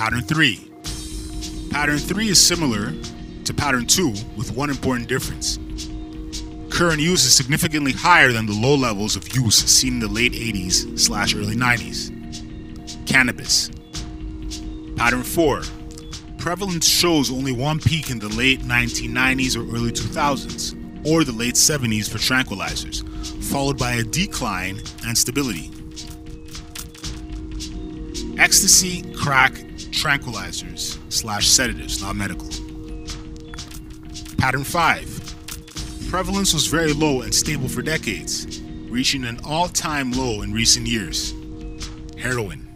Pattern 3. Pattern 3 is similar to Pattern 2 with one important difference. Current use is significantly higher than the low levels of use seen in the late 80s slash early 90s. Cannabis. Pattern 4. Prevalence shows only one peak in the late 1990s or early 2000s, or the late 70s for tranquilizers, followed by a decline and stability. Ecstasy, crack, tranquilizers slash sedatives, not medical. Pattern 5. Prevalence was very low and stable for decades, reaching an all time low in recent years. Heroin.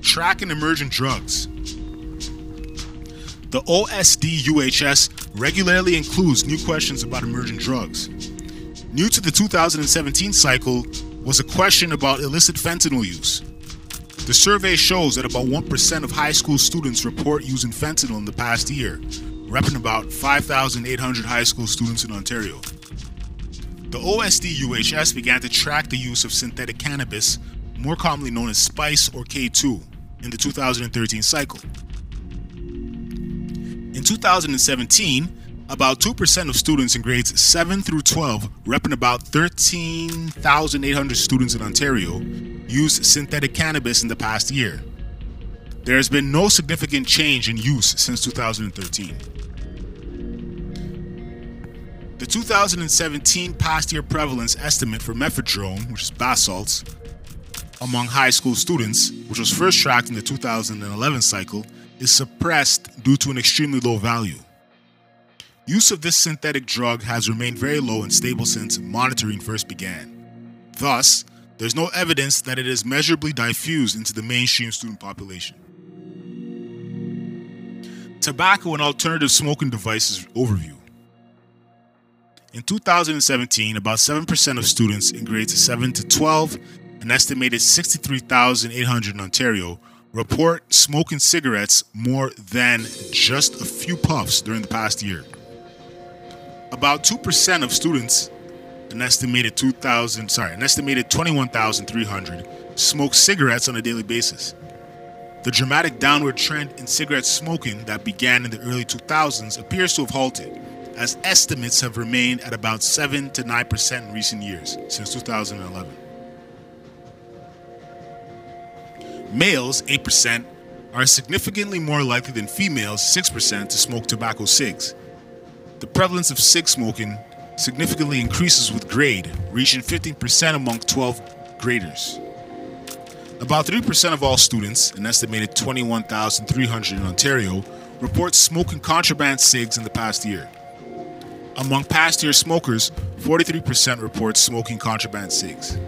Track and emergent drugs. The OSD UHS regularly includes new questions about emergent drugs. New to the 2017 cycle was a question about illicit fentanyl use. The survey shows that about 1% of high school students report using fentanyl in the past year, repping about 5,800 high school students in Ontario. The OSD UHS began to track the use of synthetic cannabis, more commonly known as spice or K2, in the 2013 cycle. In 2017, about 2% of students in grades 7 through 12, repping about 13,800 students in Ontario, used synthetic cannabis in the past year. There has been no significant change in use since 2013. The 2017 past year prevalence estimate for mephedrone, which is bath salts, among high school students, which was first tracked in the 2011 cycle, is suppressed due to an extremely low value. Use of this synthetic drug has remained very low and stable since monitoring first began. Thus, there's no evidence that it is measurably diffused into the mainstream student population. Tobacco and alternative smoking devices overview. In 2017, about 7% of students in grades 7 to 12, an estimated 63,800 in Ontario, report smoking cigarettes more than just a few puffs during the past year. About 2% of students, an estimated 2,000, sorry, an estimated 21,300, smoke cigarettes on a daily basis. The dramatic downward trend in cigarette smoking that began in the early 2000s appears to have halted, as estimates have remained at about 7 to 9% in recent years, since 2011. Males, 8%, are significantly more likely than females, 6%, to smoke tobacco cigs. The prevalence of cig smoking significantly increases with grade, reaching 15% among 12 graders. About 3% of all students, an estimated 21,300 in Ontario, report smoking contraband cigs in the past year. Among past year smokers, 43% report smoking contraband cigs.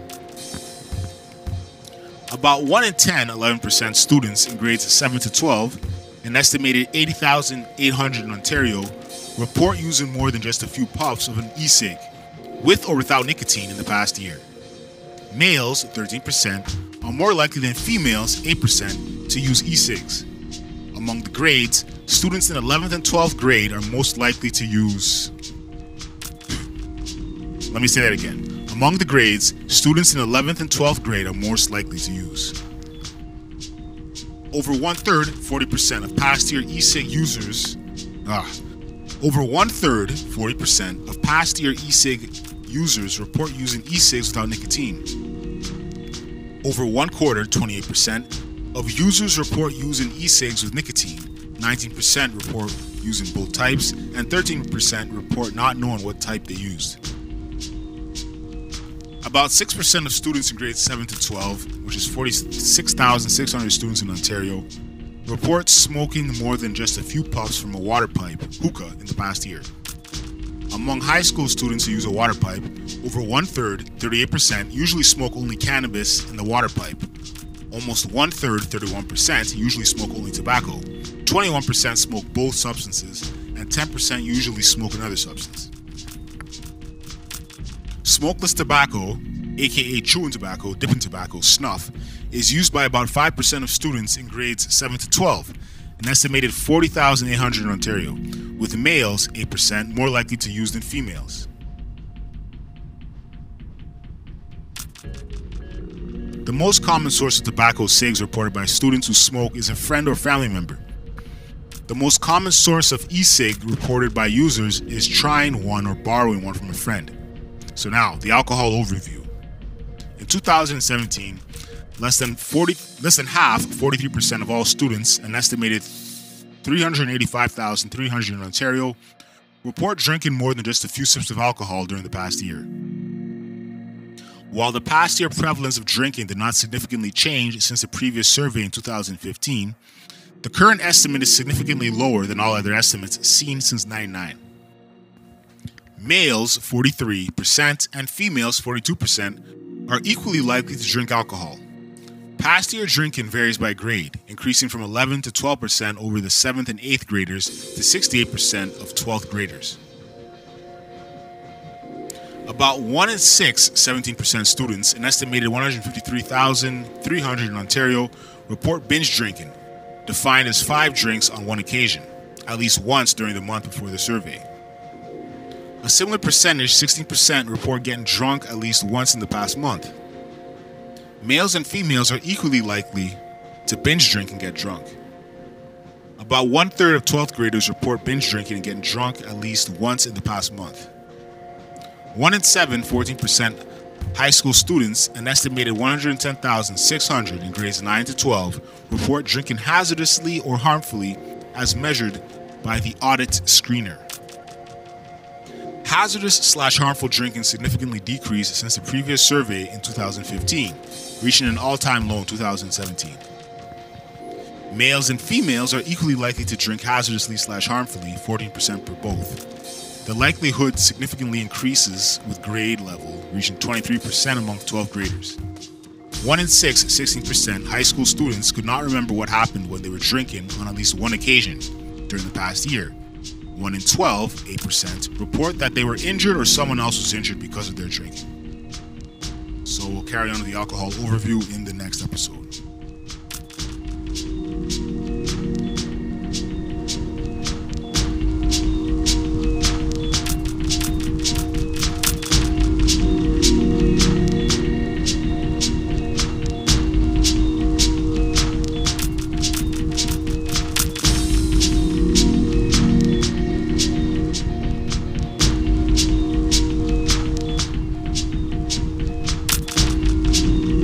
About 1 in 10, 11% students in grades 7 to 12, an estimated 80,800 in Ontario, report using more than just a few puffs of an e cig, with or without nicotine, in the past year. Males, 13%, are more likely than females, 8%, to use e cigs. Among the grades, students in 11th and 12th grade are most likely to use. Let me say that again. Among the grades, students in 11th and 12th grade are most likely to use. Over one third, 40% of past year e cig users, ah, over one third, 40% of past year e cig users report using e cigs without nicotine. Over one quarter, 28%, of users report using e cigs with nicotine. 19% report using both types, and 13% report not knowing what type they used. About 6% of students in grades 7 to 12, which is 46,600 students in Ontario, report smoking more than just a few puffs from a water pipe, hookah, in the past year. Among high school students who use a water pipe, over one third, 38%, usually smoke only cannabis in the water pipe. Almost one third, 31%, usually smoke only tobacco. 21% smoke both substances, and 10% usually smoke another substance. Smokeless tobacco, aka chewing tobacco, dipping tobacco, snuff, is used by about 5% of students in grades 7 to 12, an estimated 40,800 in Ontario, with males 8% more likely to use than females. The most common source of tobacco cigs reported by students who smoke is a friend or family member. The most common source of e-cig reported by users is trying one or borrowing one from a friend. So now, the alcohol overview. In 2017, less than 40 less than half, 43% of all students, an estimated 385,300 in Ontario, report drinking more than just a few sips of alcohol during the past year. While the past year prevalence of drinking did not significantly change since the previous survey in 2015, the current estimate is significantly lower than all other estimates seen since 99. Males, 43%, and females, 42%, are equally likely to drink alcohol. Past year drinking varies by grade, increasing from 11 to 12% over the 7th and 8th graders to 68% of 12th graders. About 1 in 6 17% students, an estimated 153,300 in Ontario, report binge drinking, defined as five drinks on one occasion, at least once during the month before the survey. A similar percentage, 16%, report getting drunk at least once in the past month. Males and females are equally likely to binge drink and get drunk. About one third of 12th graders report binge drinking and getting drunk at least once in the past month. One in seven, 14%, high school students, an estimated 110,600 in grades 9 to 12, report drinking hazardously or harmfully as measured by the audit screener. Hazardous slash harmful drinking significantly decreased since the previous survey in 2015, reaching an all time low in 2017. Males and females are equally likely to drink hazardously slash harmfully, 14% per both. The likelihood significantly increases with grade level, reaching 23% among 12th graders. 1 in 6, 16% high school students could not remember what happened when they were drinking on at least one occasion during the past year. 1 in 12, 8%, report that they were injured or someone else was injured because of their drinking. So we'll carry on with the alcohol overview in the next episode.